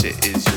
shit is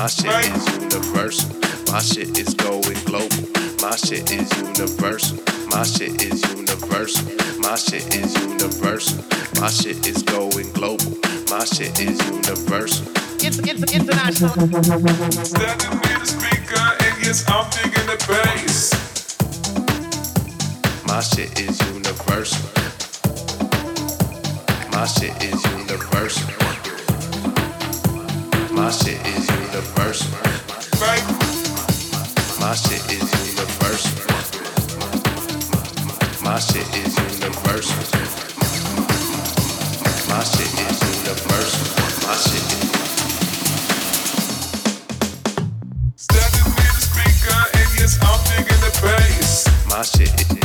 My shit is universal. My shit is going global. My shit is universal. My shit is universal. My shit is universal. My shit is going global. My shit is universal. It's, it's international. Standing near the speaker, and yes, I'm digging the bass. My shit is universal. My shit is universal. My shit is universal. My shit is universal. My shit is universal. My shit is universal. My shit is. Near the speaker and yes, I'm digging the bass. My shit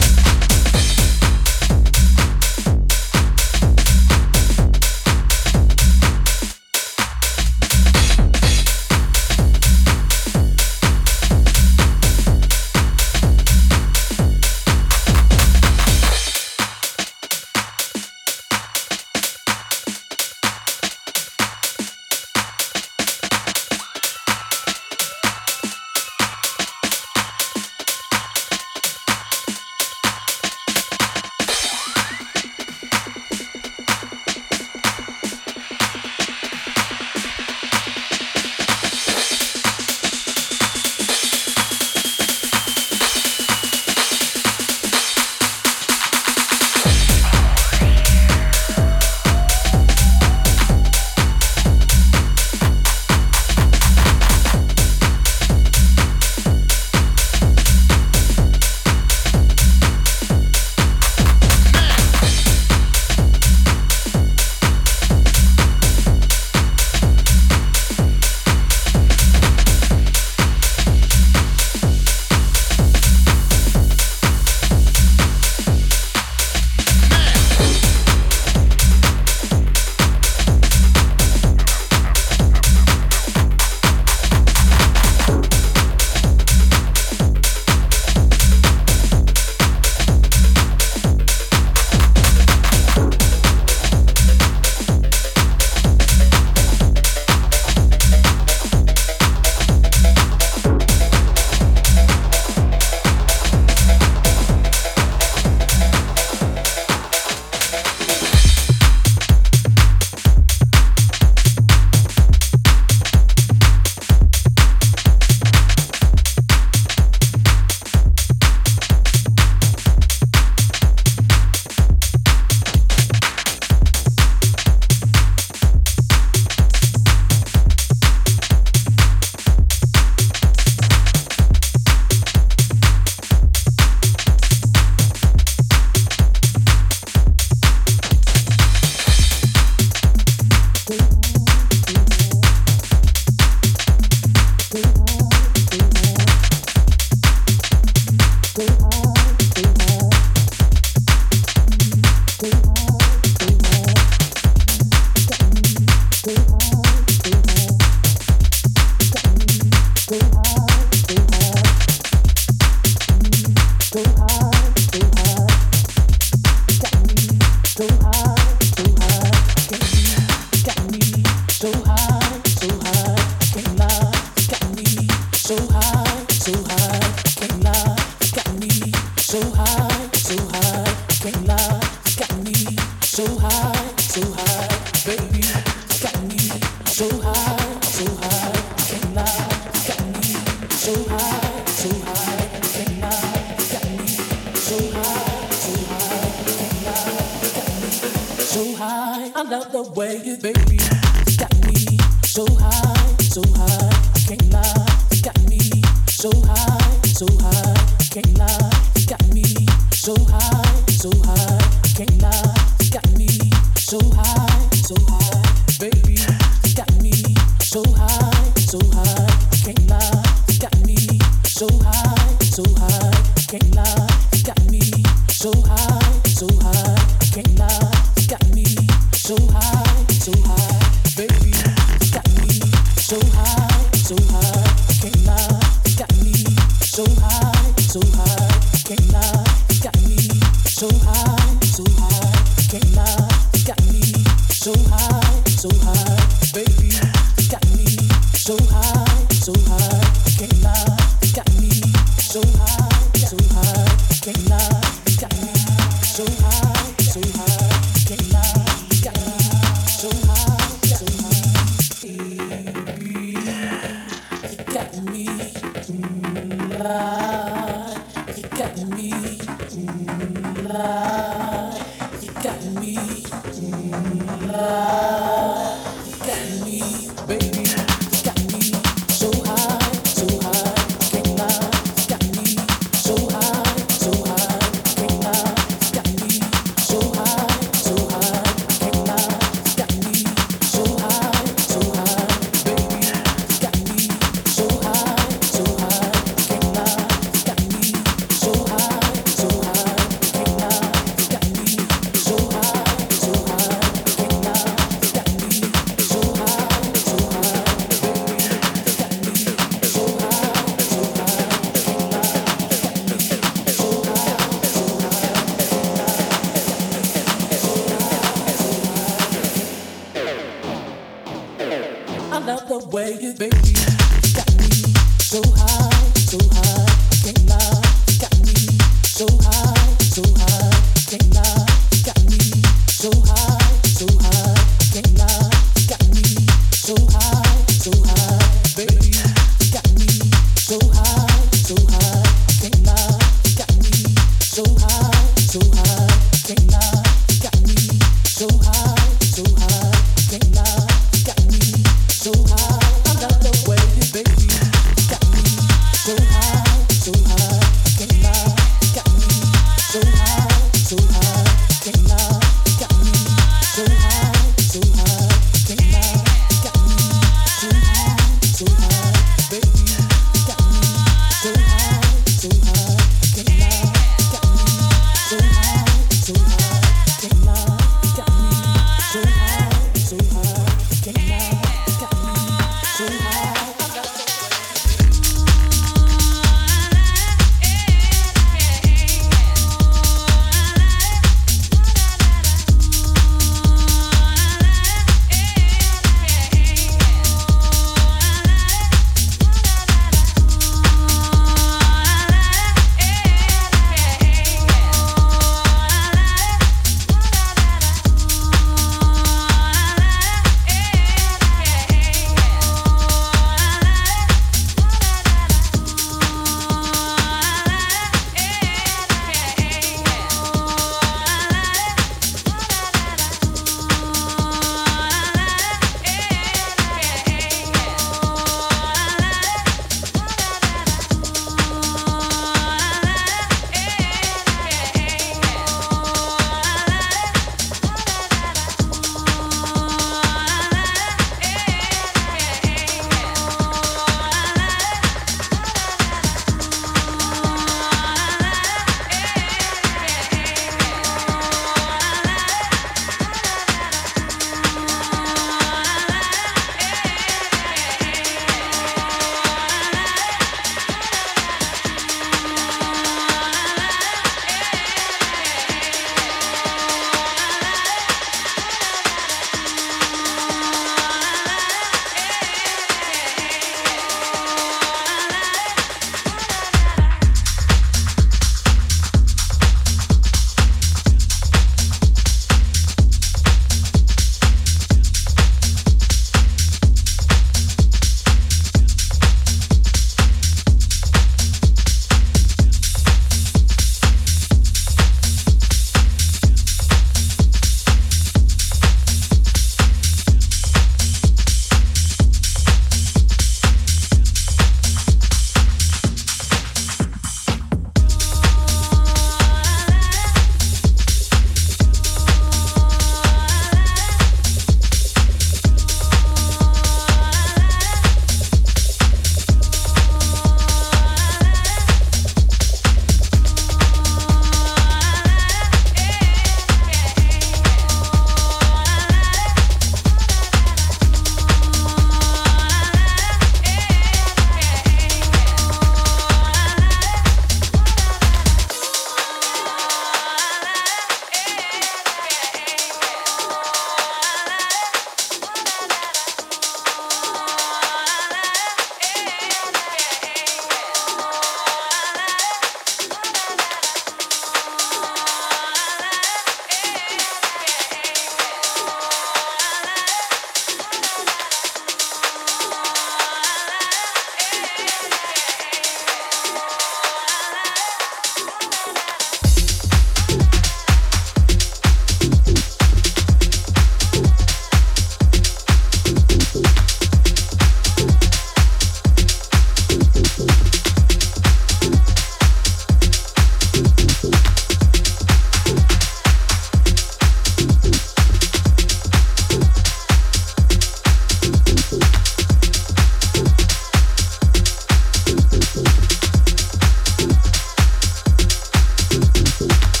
truth.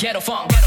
quero funk.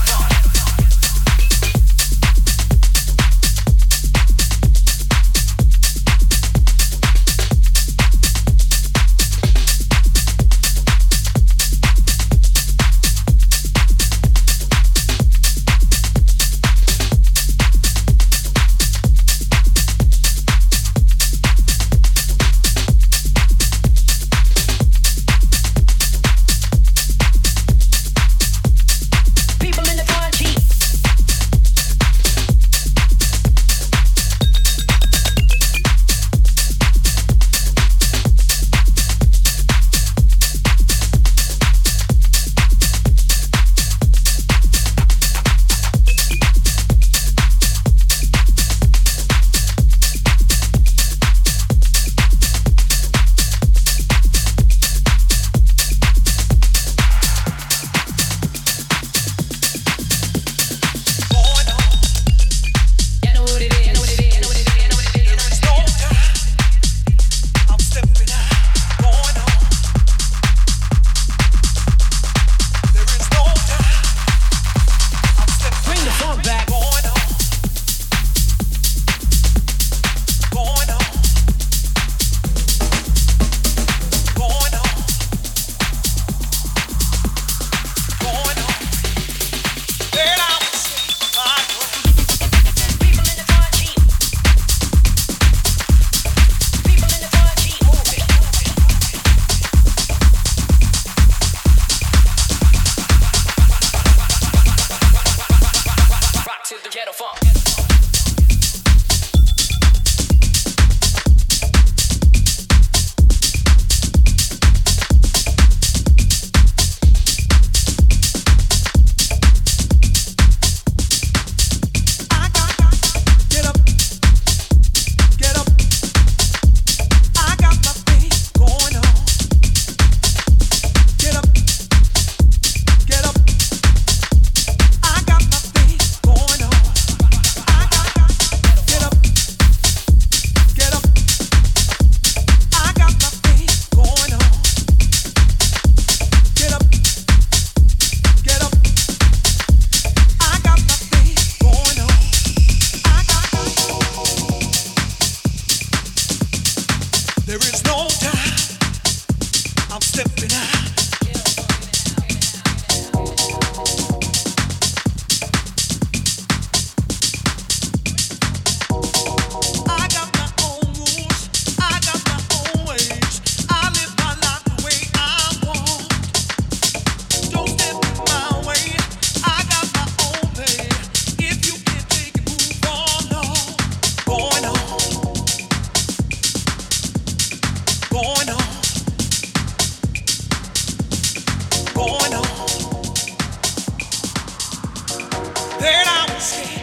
that I'm scared.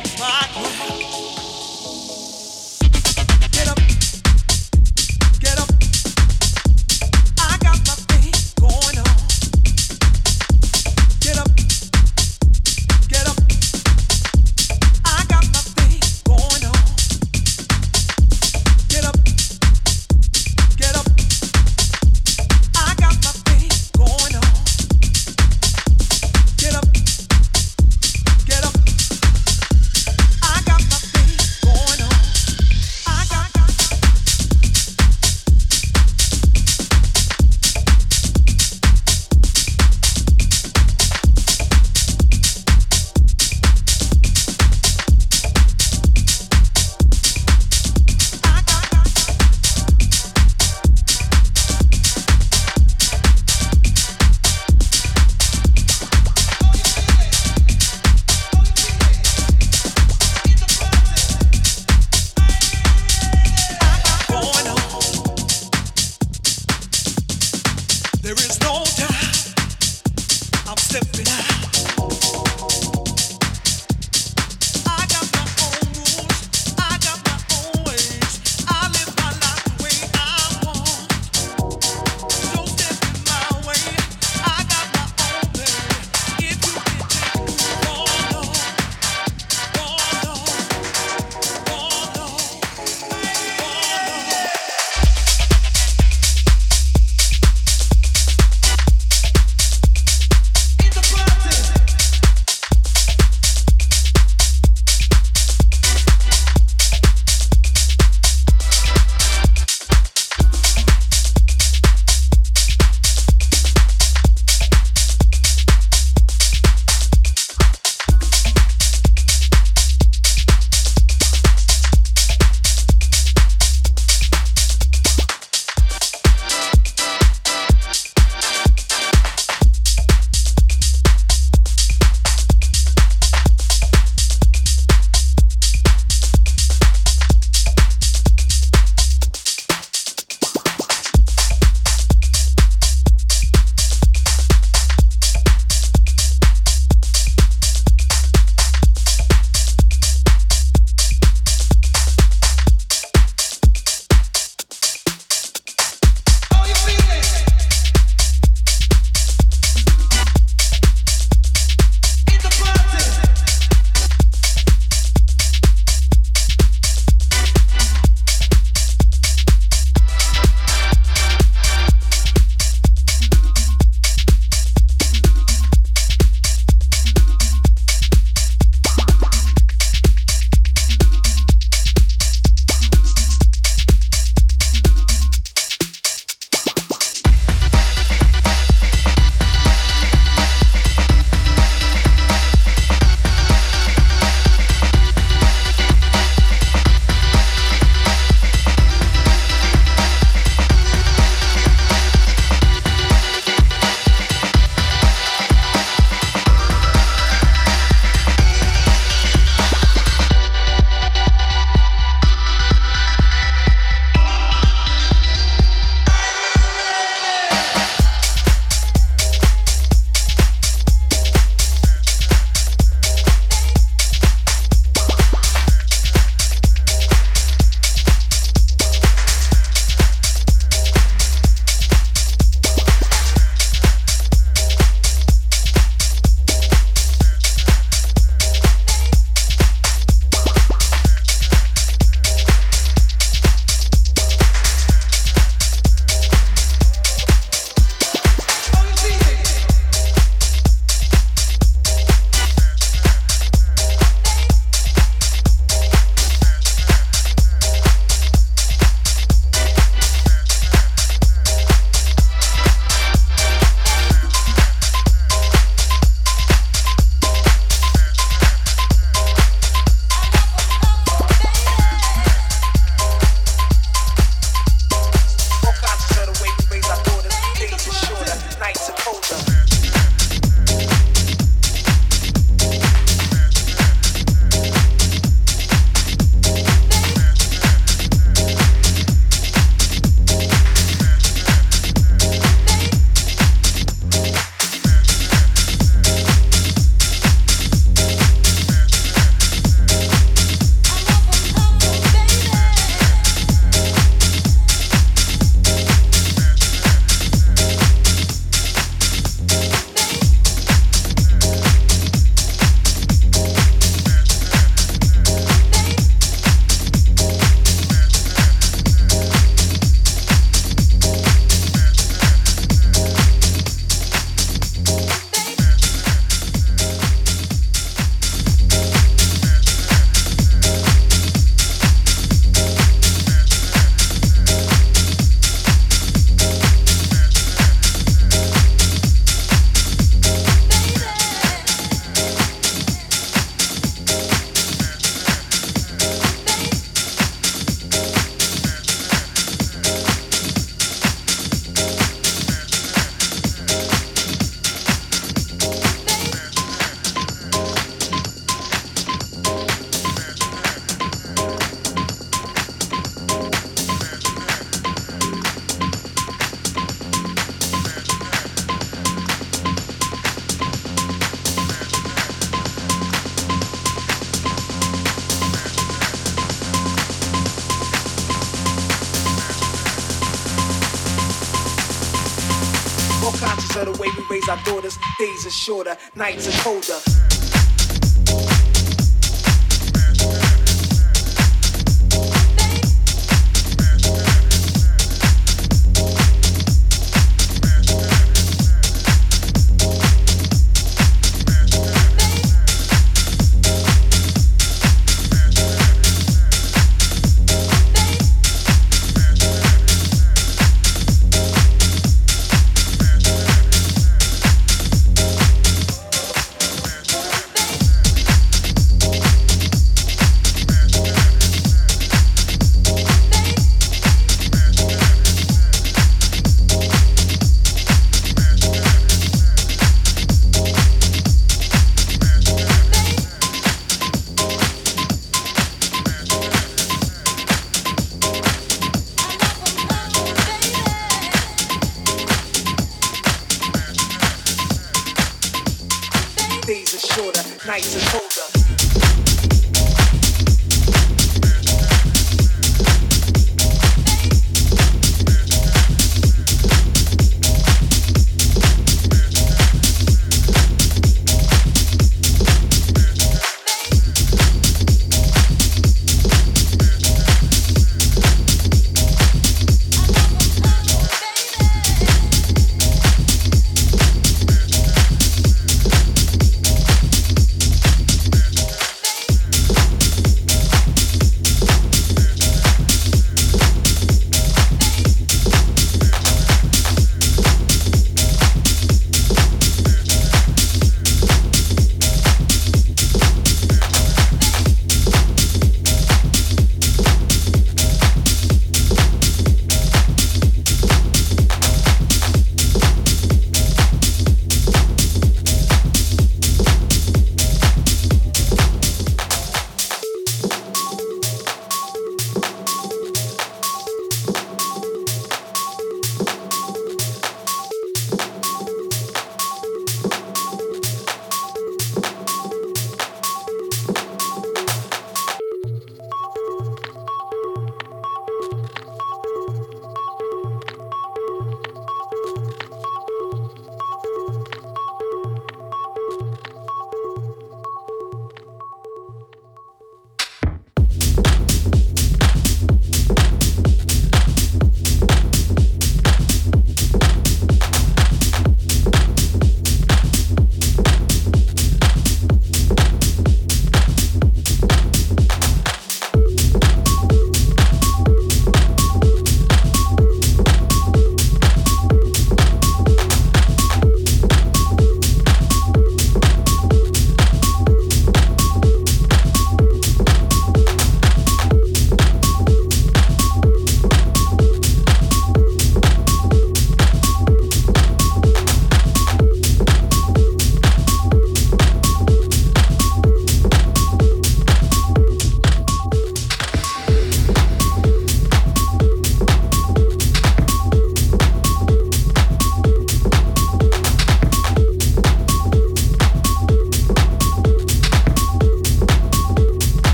Nights are colder.